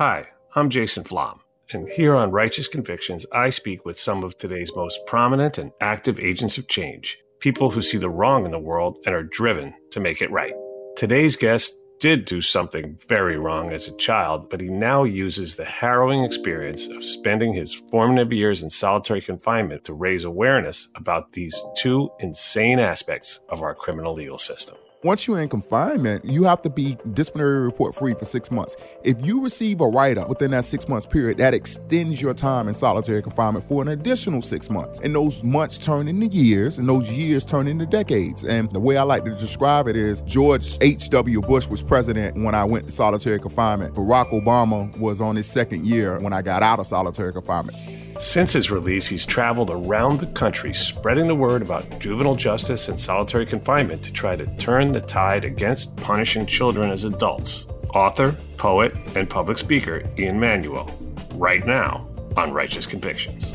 Hi, I'm Jason Flom, and here on Righteous Convictions, I speak with some of today's most prominent and active agents of change, people who see the wrong in the world and are driven to make it right. Today's guest did do something very wrong as a child, but he now uses the harrowing experience of spending his formative years in solitary confinement to raise awareness about these two insane aspects of our criminal legal system. Once you're in confinement, you have to be disciplinary report free for six months. If you receive a write up within that six months period, that extends your time in solitary confinement for an additional six months. And those months turn into years, and those years turn into decades. And the way I like to describe it is George H.W. Bush was president when I went to solitary confinement. Barack Obama was on his second year when I got out of solitary confinement. Since his release, he's traveled around the country spreading the word about juvenile justice and solitary confinement to try to turn the tide against punishing children as adults. Author, poet, and public speaker Ian Manuel, right now on Righteous Convictions.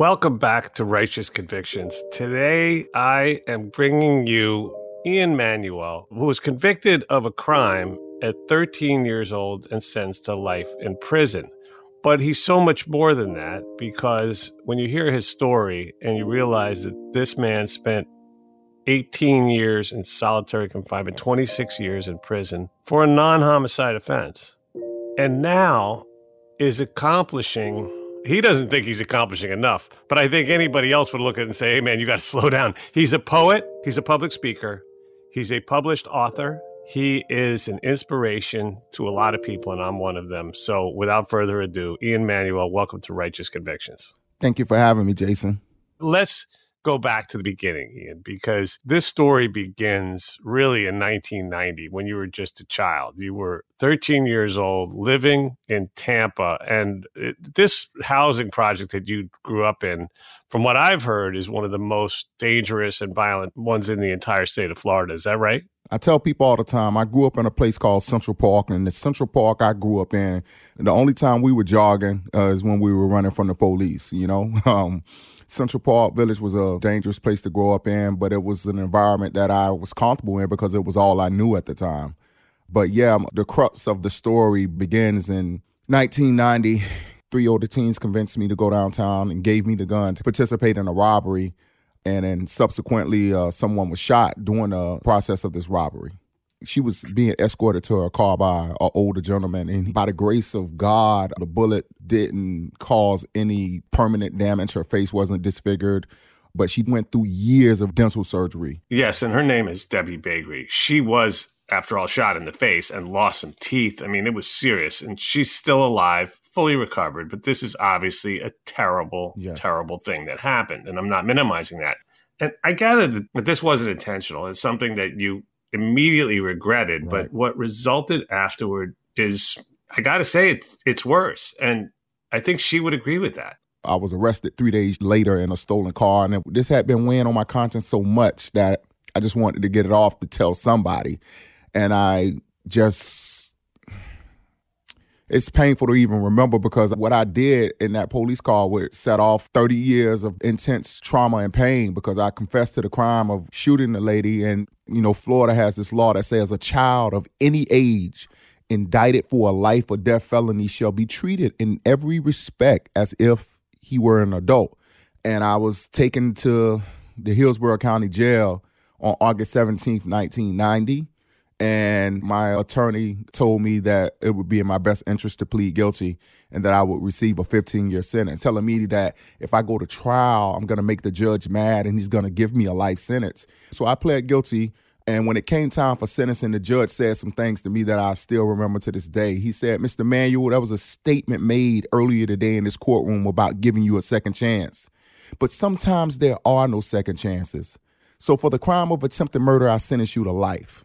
Welcome back to Righteous Convictions. Today, I am bringing you Ian Manuel, who was convicted of a crime at 13 years old and sentenced to life in prison. But he's so much more than that because when you hear his story and you realize that this man spent 18 years in solitary confinement, 26 years in prison for a non homicide offense, and now is accomplishing he doesn't think he's accomplishing enough, but I think anybody else would look at it and say, hey, man, you got to slow down. He's a poet, he's a public speaker, he's a published author. He is an inspiration to a lot of people, and I'm one of them. So, without further ado, Ian Manuel, welcome to Righteous Convictions. Thank you for having me, Jason. Let's go back to the beginning, Ian, because this story begins really in 1990 when you were just a child. You were 13 years old, living in Tampa. And it, this housing project that you grew up in, from what I've heard, is one of the most dangerous and violent ones in the entire state of Florida. Is that right? I tell people all the time, I grew up in a place called Central Park, and the Central Park I grew up in, the only time we were jogging uh, is when we were running from the police, you know? Um, Central Park Village was a dangerous place to grow up in, but it was an environment that I was comfortable in because it was all I knew at the time. But yeah, the crux of the story begins in 1990. Three older teens convinced me to go downtown and gave me the gun to participate in a robbery. And then subsequently, uh, someone was shot during the process of this robbery she was being escorted to her car by an older gentleman and by the grace of god the bullet didn't cause any permanent damage her face wasn't disfigured but she went through years of dental surgery yes and her name is debbie Baigrie. she was after all shot in the face and lost some teeth i mean it was serious and she's still alive fully recovered but this is obviously a terrible yes. terrible thing that happened and i'm not minimizing that and I gather that this wasn't intentional. It's something that you immediately regretted, right. but what resulted afterward is I got to say it's it's worse, and I think she would agree with that. I was arrested three days later in a stolen car, and this had been weighing on my conscience so much that I just wanted to get it off to tell somebody, and I just it's painful to even remember because what I did in that police car would set off 30 years of intense trauma and pain because I confessed to the crime of shooting the lady. And, you know, Florida has this law that says a child of any age indicted for a life or death felony shall be treated in every respect as if he were an adult. And I was taken to the Hillsborough County Jail on August 17th, 1990. And my attorney told me that it would be in my best interest to plead guilty and that I would receive a 15 year sentence, telling me that if I go to trial, I'm going to make the judge mad and he's going to give me a life sentence. So I pled guilty. And when it came time for sentencing, the judge said some things to me that I still remember to this day. He said, Mr. Manuel, that was a statement made earlier today in this courtroom about giving you a second chance. But sometimes there are no second chances. So for the crime of attempted murder, I sentence you to life.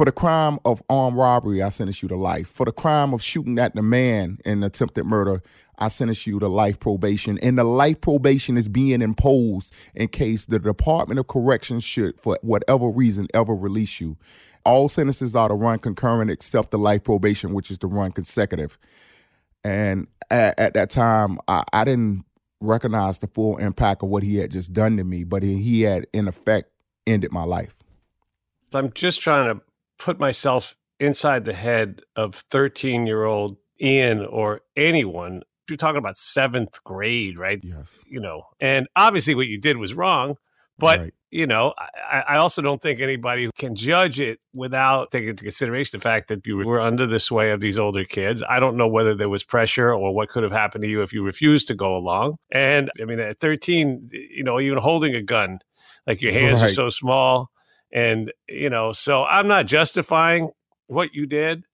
For the crime of armed robbery, I sentence you to life. For the crime of shooting at the man in attempted murder, I sentence you to life probation. And the life probation is being imposed in case the Department of Corrections should, for whatever reason, ever release you. All sentences are to run concurrent except the life probation, which is to run consecutive. And at, at that time, I, I didn't recognize the full impact of what he had just done to me, but he, he had, in effect, ended my life. I'm just trying to put myself inside the head of 13 year old Ian or anyone. You're talking about seventh grade, right? Yes. You know, and obviously what you did was wrong, but right. you know, I, I, also don't think anybody can judge it without taking into consideration the fact that you were under the sway of these older kids. I don't know whether there was pressure or what could have happened to you if you refused to go along. And I mean, at 13, you know, even holding a gun, like your hands right. are so small and, you know, so I'm not justifying what you did,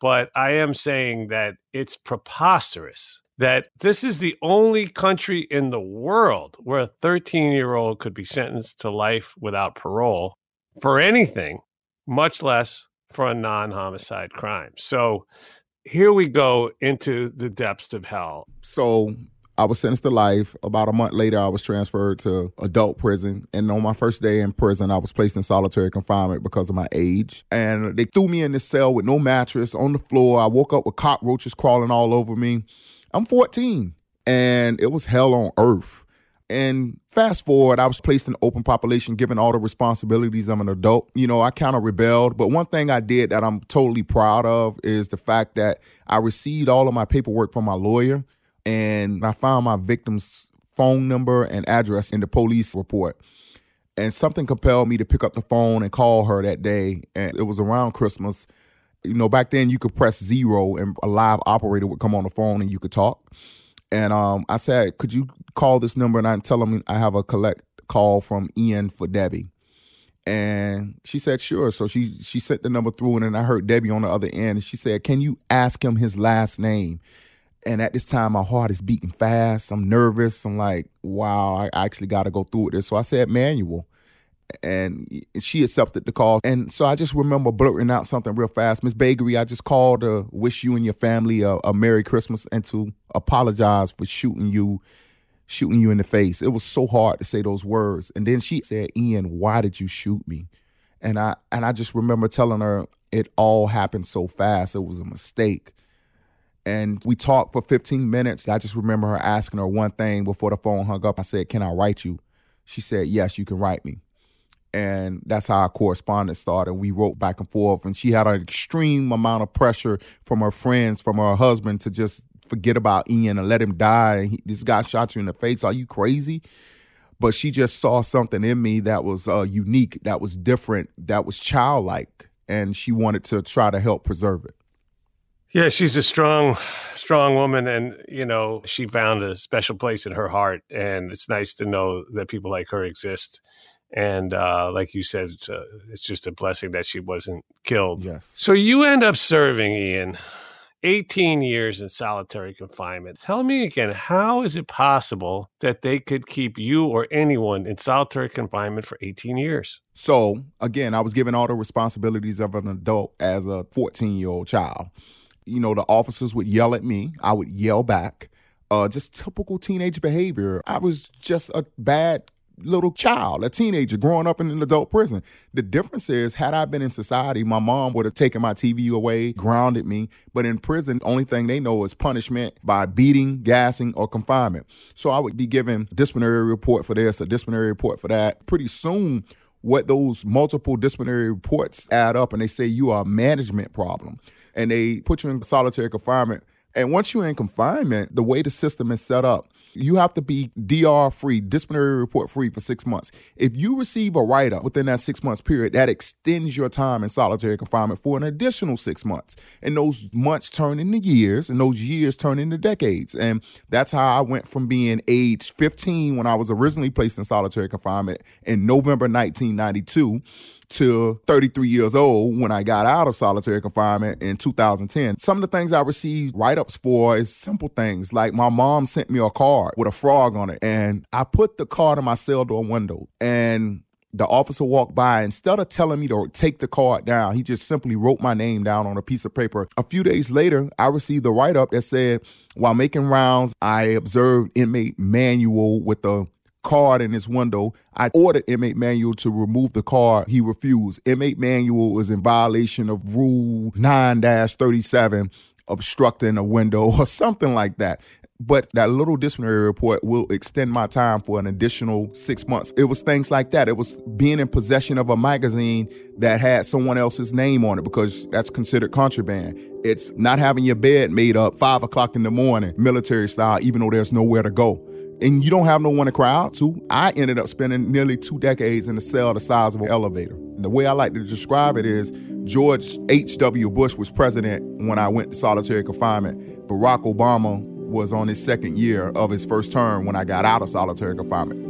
but I am saying that it's preposterous that this is the only country in the world where a 13 year old could be sentenced to life without parole for anything, much less for a non homicide crime. So here we go into the depths of hell. So I was sentenced to life. About a month later, I was transferred to adult prison. And on my first day in prison, I was placed in solitary confinement because of my age. And they threw me in this cell with no mattress on the floor. I woke up with cockroaches crawling all over me. I'm 14, and it was hell on earth. And fast forward, I was placed in open population, given all the responsibilities of an adult. You know, I kind of rebelled. But one thing I did that I'm totally proud of is the fact that I received all of my paperwork from my lawyer and I found my victim's phone number and address in the police report. And something compelled me to pick up the phone and call her that day. And it was around Christmas. You know, back then you could press zero and a live operator would come on the phone and you could talk. And um, I said, Could you call this number and I tell them I have a collect call from Ian for Debbie? And she said, sure. So she she sent the number through, and then I heard Debbie on the other end. And she said, Can you ask him his last name? And at this time, my heart is beating fast. I'm nervous. I'm like, wow, I actually got to go through with this. So I said, Manuel And she accepted the call. And so I just remember blurting out something real fast. Miss Baigrie, I just called to wish you and your family a, a Merry Christmas and to apologize for shooting you, shooting you in the face. It was so hard to say those words. And then she said, Ian, why did you shoot me? And I and I just remember telling her it all happened so fast. It was a mistake. And we talked for 15 minutes. I just remember her asking her one thing before the phone hung up. I said, Can I write you? She said, Yes, you can write me. And that's how our correspondence started. We wrote back and forth. And she had an extreme amount of pressure from her friends, from her husband to just forget about Ian and let him die. He, this guy shot you in the face. Are you crazy? But she just saw something in me that was uh, unique, that was different, that was childlike. And she wanted to try to help preserve it. Yeah, she's a strong, strong woman, and you know she found a special place in her heart, and it's nice to know that people like her exist. And uh, like you said, it's, uh, it's just a blessing that she wasn't killed. Yes. So you end up serving Ian 18 years in solitary confinement. Tell me again, how is it possible that they could keep you or anyone in solitary confinement for 18 years? So, again, I was given all the responsibilities of an adult as a 14 year old child you know, the officers would yell at me. I would yell back. Uh, just typical teenage behavior. I was just a bad little child, a teenager growing up in an adult prison. The difference is, had I been in society, my mom would have taken my TV away, grounded me. But in prison, the only thing they know is punishment by beating, gassing, or confinement. So I would be given disciplinary report for this, a disciplinary report for that. Pretty soon, what those multiple disciplinary reports add up and they say you are a management problem. And they put you in solitary confinement. And once you're in confinement, the way the system is set up, you have to be DR free, disciplinary report free for six months. If you receive a write up within that six months period, that extends your time in solitary confinement for an additional six months. And those months turn into years, and those years turn into decades. And that's how I went from being age 15 when I was originally placed in solitary confinement in November 1992 to 33 years old when I got out of solitary confinement in 2010. Some of the things I received write ups for is simple things like my mom sent me a card with a frog on it, and I put the card in my cell door window, and the officer walked by. Instead of telling me to take the card down, he just simply wrote my name down on a piece of paper. A few days later, I received a write up that said, while making rounds, I observed inmate Manuel with the card in his window. I ordered inmate Manuel to remove the card. He refused. Inmate Manuel was in violation of Rule 9 37, obstructing a window or something like that. But that little disciplinary report will extend my time for an additional six months. It was things like that. It was being in possession of a magazine that had someone else's name on it because that's considered contraband. It's not having your bed made up five o'clock in the morning, military style, even though there's nowhere to go and you don't have no one to cry out to. I ended up spending nearly two decades in a cell the size of an elevator. And the way I like to describe it is George H.W. Bush was president when I went to solitary confinement. Barack Obama was on his second year of his first term when I got out of solitary confinement.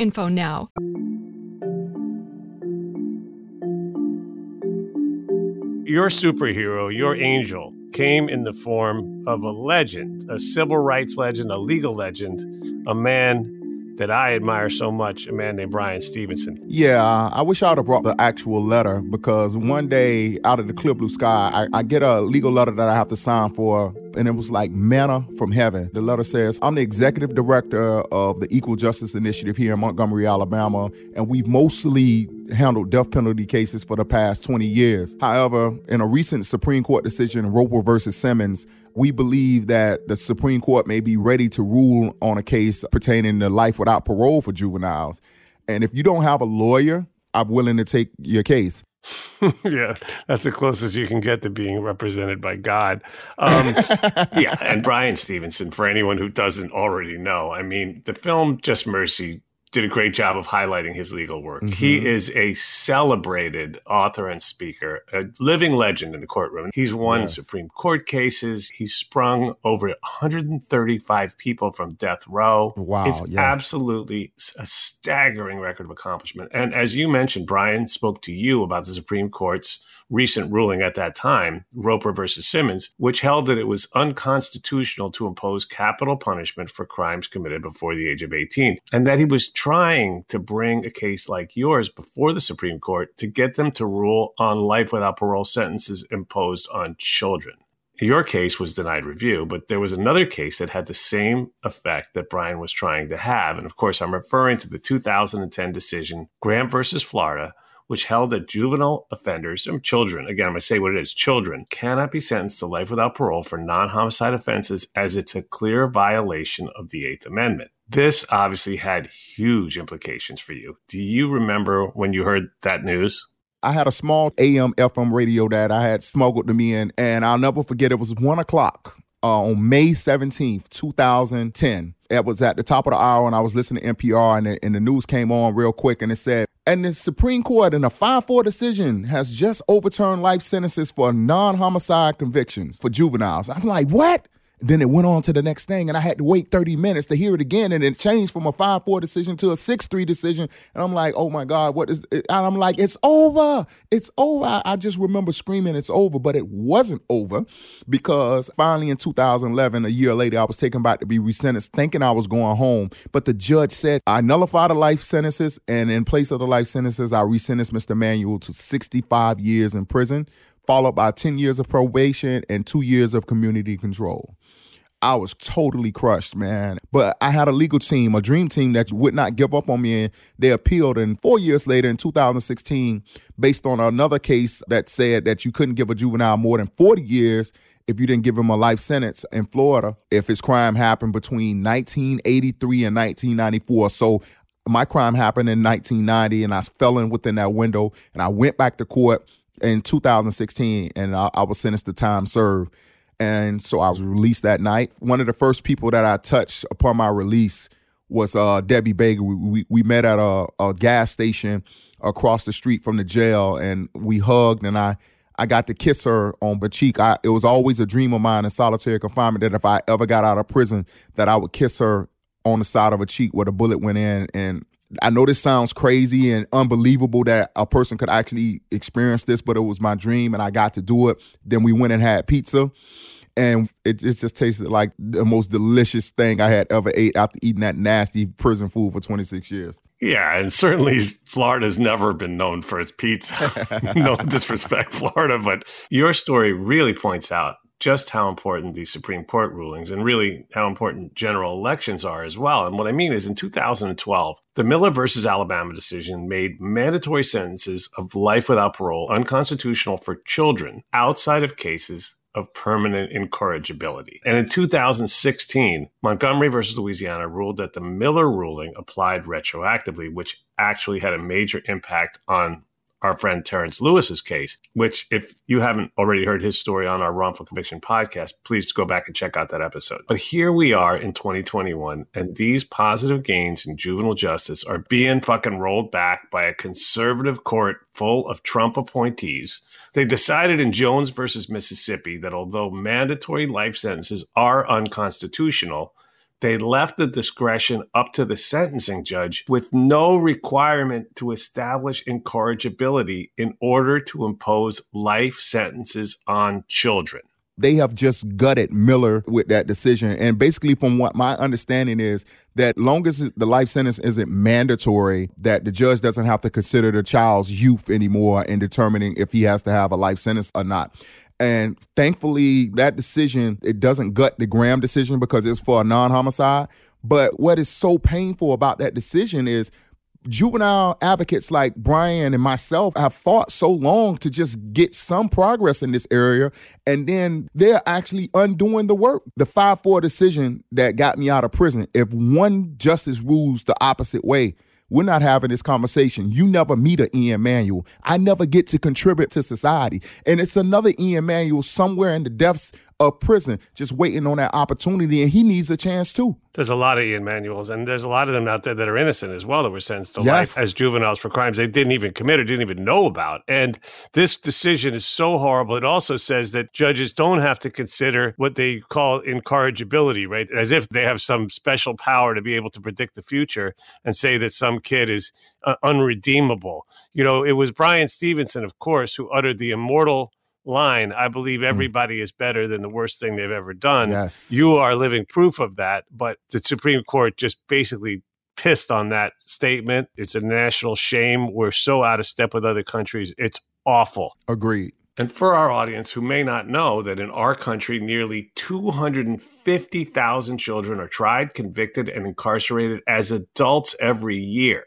info now. Your superhero, your angel, came in the form of a legend, a civil rights legend, a legal legend, a man that I admire so much, a man named Bryan Stevenson. Yeah, I wish I would have brought the actual letter because one day out of the clear blue sky, I, I get a legal letter that I have to sign for, and it was like manna from heaven. The letter says, I'm the executive director of the Equal Justice Initiative here in Montgomery, Alabama, and we've mostly handled death penalty cases for the past 20 years. However, in a recent Supreme Court decision, Roper versus Simmons, we believe that the Supreme Court may be ready to rule on a case pertaining to life without parole for juveniles. And if you don't have a lawyer, I'm willing to take your case. yeah, that's the closest you can get to being represented by God. Um, yeah, and Bryan Stevenson, for anyone who doesn't already know, I mean, the film Just Mercy did a great job of highlighting his legal work. Mm-hmm. He is a celebrated author and speaker, a living legend in the courtroom. He's won yes. Supreme Court cases. He's sprung over 135 people from death row. Wow. It's yes. absolutely a staggering record of accomplishment. And as you mentioned, Bryan spoke to you about the Supreme Court's recent ruling at that time, Roper versus Simmons, which held that it was unconstitutional to impose capital punishment for crimes committed before the age of 18, and that he was trying to bring a case like yours before the Supreme Court to get them to rule on life without parole sentences imposed on children. Your case was denied review, but there was another case that had the same effect that Bryan was trying to have. And of course, I'm referring to the 2010 decision, Graham versus Florida, which held that juvenile offenders, and children, again, I'm going to say what it is children, cannot be sentenced to life without parole for non homicide offenses as it's a clear violation of the Eighth Amendment. This obviously had huge implications for you. Do you remember when you heard that news? I had a small AM FM radio that I had smuggled to me in, and I'll never forget it was one o'clock uh, on May 17th, 2010. It was at the top of the hour, and I was listening to NPR, and the, and the news came on real quick, and it said, and the Supreme Court, in a 5 4 decision, has just overturned life sentences for non homicide convictions for juveniles. I'm like, what? Then it went on to the next thing, and I had to wait 30 minutes to hear it again. And it changed from a 5 4 decision to a 6 3 decision. And I'm like, oh my God, what is it? And I'm like, it's over. It's over. I just remember screaming, it's over. But it wasn't over because finally in 2011, a year later, I was taken back to be resentenced, thinking I was going home. But the judge said, I nullify the life sentences. And in place of the life sentences, I resentenced Mr. Manuel to 65 years in prison followed by 10 years of probation and two years of community control. I was totally crushed, man. But I had a legal team, a dream team that would not give up on me. And they appealed. And four years later, in 2016, based on another case that said that you couldn't give a juvenile more than 40 years if you didn't give him a life sentence in Florida if his crime happened between 1983 and 1994. So my crime happened in 1990 and I fell in within that window and I went back to court in 2016 and I, I was sentenced to time served and so I was released that night. One of the first people that I touched upon my release was uh, Debbie Baigrie. We, we, we met at a, a, gas station across the street from the jail, and we hugged, and I I got to kiss her on the cheek. I, it was always a dream of mine in solitary confinement that if I ever got out of prison, that I would kiss her on the side of a cheek where the bullet went in. And I know this sounds crazy and unbelievable that a person could actually experience this, but it was my dream, and I got to do it. Then we went and had pizza and it, it just tasted like the most delicious thing I had ever ate after eating that nasty prison food for 26 years. Yeah, and certainly Florida's never been known for its pizza. no disrespect, Florida, but your story really points out just how important these Supreme Court rulings and really how important general elections are as well. And what I mean is in 2012, the Miller versus Alabama decision made mandatory sentences of life without parole unconstitutional for children outside of cases of permanent incorrigibility. And in 2016, Montgomery versus Louisiana ruled that the Miller ruling applied retroactively, which actually had a major impact on our friend Terrence Lewis's case, which, if you haven't already heard his story on our wrongful conviction podcast, please go back and check out that episode. But here we are in 2021, and these positive gains in juvenile justice are being fucking rolled back by a conservative court full of Trump appointees. They decided in Jones versus Mississippi that although mandatory life sentences are unconstitutional, they left the discretion up to the sentencing judge with no requirement to establish incorrigibility in order to impose life sentences on children. They have just gutted Miller with that decision. And basically, from what my understanding is, that long as the life sentence isn't mandatory, that the judge doesn't have to consider the child's youth anymore in determining if he has to have a life sentence or not. And thankfully, that decision, it doesn't gut the Graham decision because it's for a non homicide. But what is so painful about that decision is juvenile advocates like Bryan and myself have fought so long to just get some progress in this area. And then they're actually undoing the work. The 5 4 decision that got me out of prison, if one justice rules the opposite way, we're not having this conversation. You never meet an Ian Manuel. I never get to contribute to society. And it's another Ian Manuel somewhere in the depths of prison just waiting on that opportunity, and he needs a chance too. There's a lot of Ian Manuels, and there's a lot of them out there that are innocent as well that were sentenced to yes. life as juveniles for crimes they didn't even commit or didn't even know about. And this decision is so horrible. It also says that judges don't have to consider what they call incorrigibility, right? As if they have some special power to be able to predict the future and say that some kid is uh, unredeemable. You know, it was Bryan Stevenson, of course, who uttered the immortal line, I believe hmm. everybody mm. is better than the worst thing they've ever done. Yes. You are living proof of that. But the Supreme Court just basically pissed on that statement. It's a national shame. We're so out of step with other countries. It's awful. Agreed. And for our audience who may not know that in our country, nearly 250,000 children are tried, convicted, and incarcerated as adults every year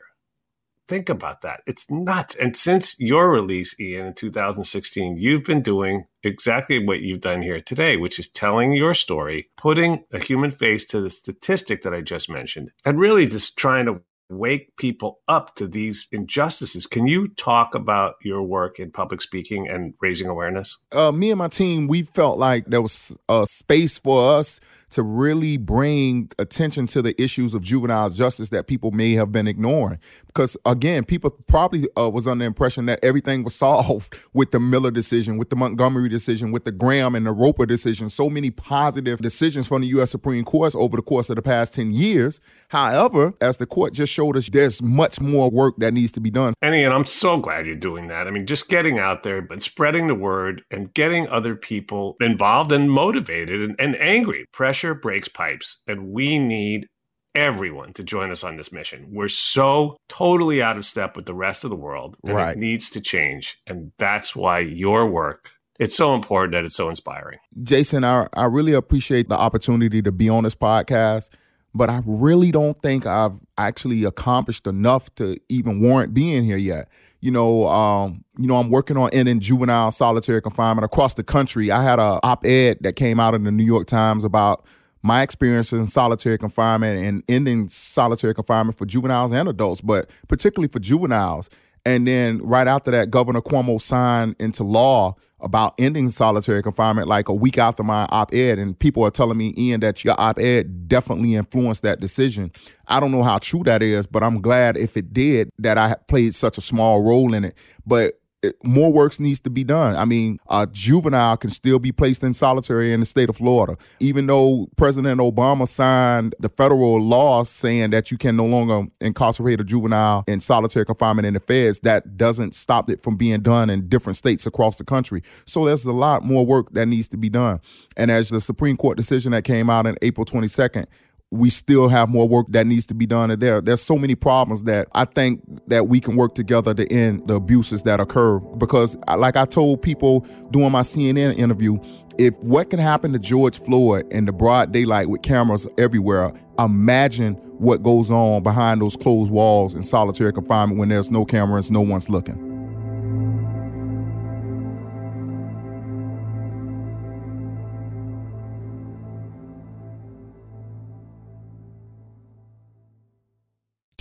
think about that. It's nuts. And since your release, Ian, in 2016, you've been doing exactly what you've done here today, which is telling your story, putting a human face to the statistic that I just mentioned, and really just trying to wake people up to these injustices. Can you talk about your work in public speaking and raising awareness? Uh, me and my team, we felt like there was a space for us to really bring attention to the issues of juvenile justice that people may have been ignoring. Because again, people probably uh, was under the impression that everything was solved with the Miller decision, with the Montgomery decision, with the Graham and the Roper decision. So many positive decisions from the U.S. Supreme Court over the course of the past 10 years. However, as the court just showed us, there's much more work that needs to be done. And I'm so glad you're doing that. I mean, just getting out there and spreading the word and getting other people involved and motivated and, and angry. Pressure breaks pipes, and we need everyone to join us on this mission. We're so totally out of step with the rest of the world, and Right. it needs to change. And that's why your work it's so important that it's so inspiring. Jason, I, I really appreciate the opportunity to be on this podcast, but I really don't think I've actually accomplished enough to even warrant being here yet. You know, um, you know, I'm working on ending juvenile solitary confinement across the country. I had a op-ed that came out in the New York Times about my experiences in solitary confinement and ending solitary confinement for juveniles and adults, but particularly for juveniles. And then right after that, Governor Cuomo signed into law about ending solitary confinement like a week after my op ed. And people are telling me, Ian, that your op ed definitely influenced that decision. I don't know how true that is, but I'm glad if it did that I played such a small role in it. But more work needs to be done. I mean, a juvenile can still be placed in solitary in the state of Florida, even though President Obama signed the federal law saying that you can no longer incarcerate a juvenile in solitary confinement in the feds. That doesn't stop it from being done in different states across the country. So there's a lot more work that needs to be done. And as the Supreme Court decision that came out on April 22nd we still have more work that needs to be done there. There's so many problems that I think that we can work together to end the abuses that occur. Because, like I told people during my CNN interview, if what can happen to George Floyd in the broad daylight with cameras everywhere, imagine what goes on behind those closed walls in solitary confinement when there's no cameras, no one's looking.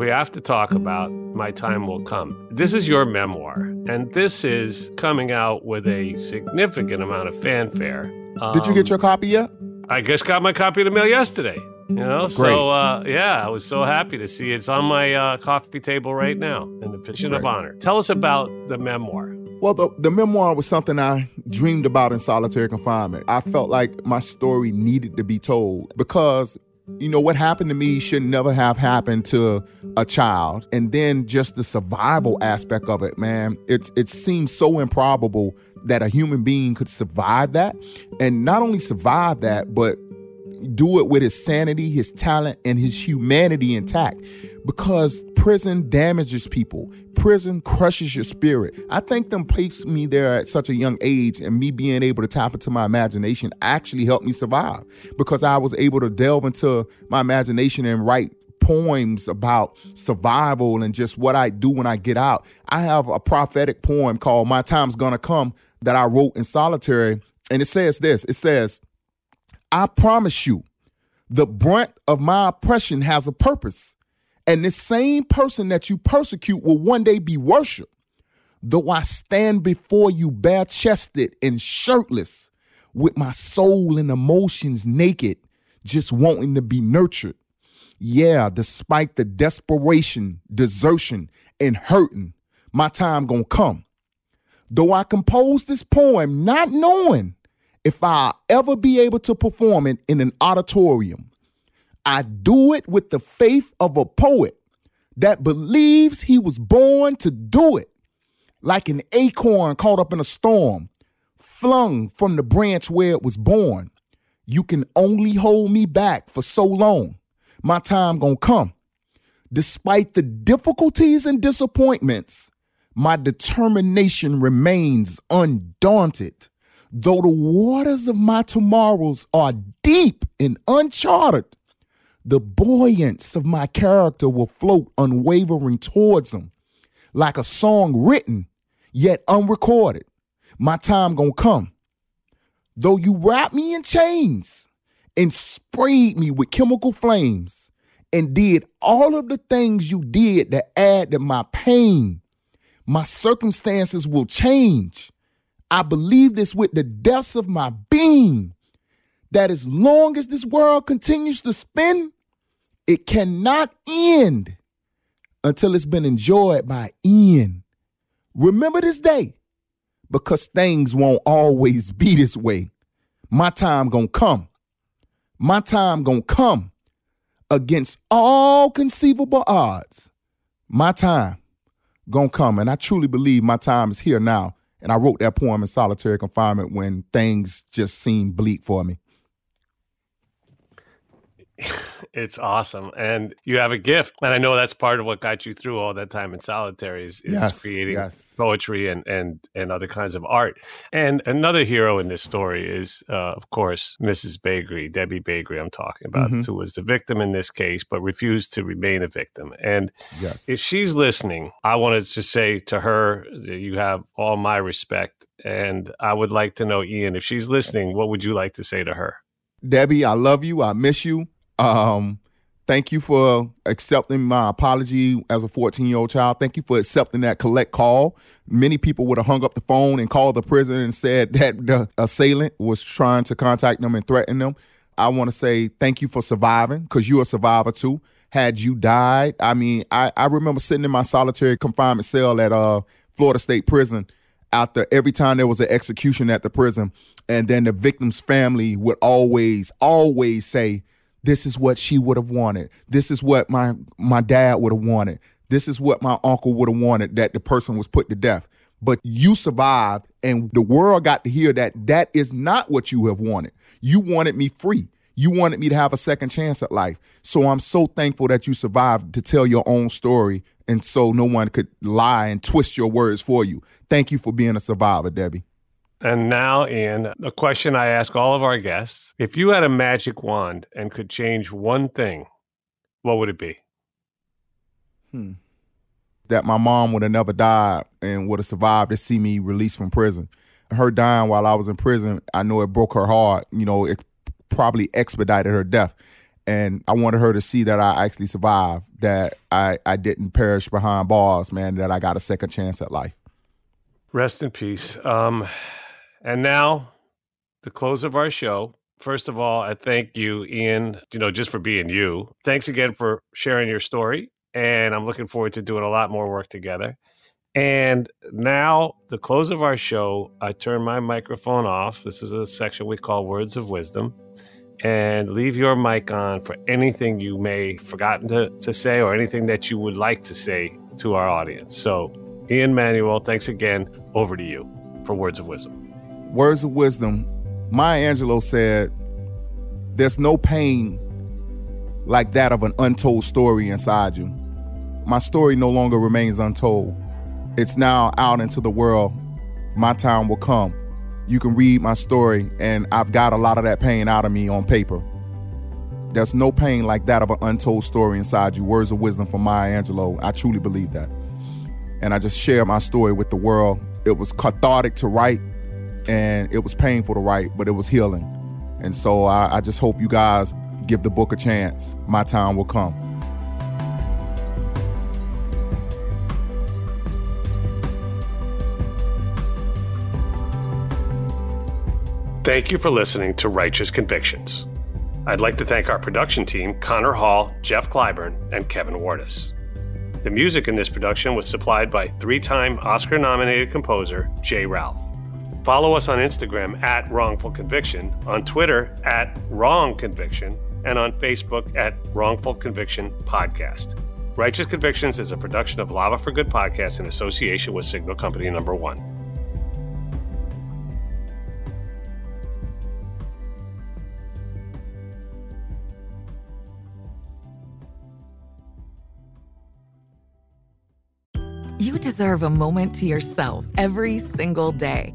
We have to talk about My Time Will Come. This is your memoir, and this is coming out with a significant amount of fanfare. Did you get Um, your copy yet? I just got my copy of the mail yesterday. You know, Great. so uh, yeah, I was so happy to see it's on my uh, coffee table right now in the position of honor. Tell us about the memoir. Well, the, the memoir was something I dreamed about in solitary confinement. I felt like my story needed to be told because, you know, what happened to me should never have happened to a child. And then just the survival aspect of it, man, it's it seems so improbable that a human being could survive that. And not only survive that, but do it with his sanity, his talent, and his humanity intact. Because prison damages people. Prison crushes your spirit. I think them placed me there at such a young age and me being able to tap into my imagination actually helped me survive because I was able to delve into my imagination and write poems about survival and just what I do when I get out. I have a prophetic poem called My Time's Gonna Come that I wrote in solitary. And it says this it says, I promise you, the brunt of my oppression has a purpose. And this same person that you persecute will one day be worshiped. Though I stand before you bare chested and shirtless, with my soul and emotions naked, just wanting to be nurtured. Yeah, despite the desperation, desertion, and hurting, my time gonna come. Though I composed this poem not knowing If I ever be able to perform it in an auditorium, I do it with the faith of a poet that believes he was born to do it, like an acorn caught up in a storm, flung from the branch where it was born. You can only hold me back for so long. My time gonna come. Despite the difficulties and disappointments, my determination remains undaunted. Though the waters of my tomorrows are deep and uncharted, the buoyance of my character will float unwavering towards them, like a song written yet unrecorded. My time gonna come. Though you wrapped me in chains and sprayed me with chemical flames and did all of the things you did to add to my pain, my circumstances will change. I believe this with the depths of my being that as long as this world continues to spin, it cannot end until it's been enjoyed by Ian. Remember this day because things won't always be this way. My time gonna come. My time gonna come against all conceivable odds. My time gonna come. And I truly believe my time is here now. And I wrote that poem in solitary confinement when things just seemed bleak for me. It's awesome and you have a gift and i know that's part of what got you through all that time in solitary is, is yes, creating yes. poetry and, and and other kinds of art and another hero in this story is uh, of course mrs Baigrie debbie Baigrie i'm talking about mm-hmm. who was the victim in this case but refused to remain a victim and yes. if she's listening i wanted to say to her that you have all my respect and i would like to know ian if she's listening what would you like to say to her Debbie, I love you. I miss you. Um, thank you for accepting my apology as a 14 year old child. Thank you for accepting that collect call. Many people would have hung up the phone and called the prison and said that the assailant was trying to contact them and threaten them. I want to say thank you for surviving because you're a survivor too. Had you died, I mean, I, I remember sitting in my solitary confinement cell at uh, Florida State Prison after every time there was an execution at the prison. And then the victim's family would always, always say, this is what she would have wanted. This is what my my dad would have wanted. This is what my uncle would have wanted that the person was put to death. But you survived and the world got to hear that that is not what you have wanted. You wanted me free. You wanted me to have a second chance at life. So I'm so thankful that you survived to tell your own story and so no one could lie and twist your words for you. Thank you for being a survivor, Debbie. And now, Ian, a question I ask all of our guests. If you had a magic wand and could change one thing, what would it be? Hmm. That my mom would have never died and would have survived to see me released from prison. Her dying while I was in prison, I know it broke her heart. You know, it probably expedited her death. And I wanted her to see that I actually survived, that I, I didn't perish behind bars, man, that I got a second chance at life. Rest in peace. Um, and now, the close of our show. First of all, I thank you, Ian, you know, just for being you. Thanks again for sharing your story. And I'm looking forward to doing a lot more work together. And now, the close of our show, I turn my microphone off. This is a section we call Words of Wisdom. And leave your mic on for anything you may have forgotten to, to say or anything that you would like to say to our audience. So, Ian Manuel, thanks again. Over to you for Words of Wisdom words of wisdom, Maya Angelou said, There's no pain like that of an untold story inside you. My story no longer remains untold. It's now out into the world. My time will come. You can read my story, and I've got a lot of that pain out of me on paper. There's no pain like that of an untold story inside you. Words of wisdom from Maya Angelou. I truly believe that. And I just share my story with the world. It was cathartic to write and it was painful to write, but it was healing. And so I, I just hope you guys give the book a chance. My time will come. Thank you for listening to Righteous Convictions. I'd like to thank our production team, Connor Hall, Jeff Clyburn, and Kevin Wardis. The music in this production was supplied by three time Oscar nominated composer J. Ralph. Follow us on Instagram at Wrongful Conviction, on Twitter at Wrong Conviction, and on Facebook at Wrongful Conviction Podcast. Righteous Convictions is a production of Lava for Good podcast in association with Signal Company Number One. You deserve a moment to yourself every single day.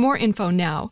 more info now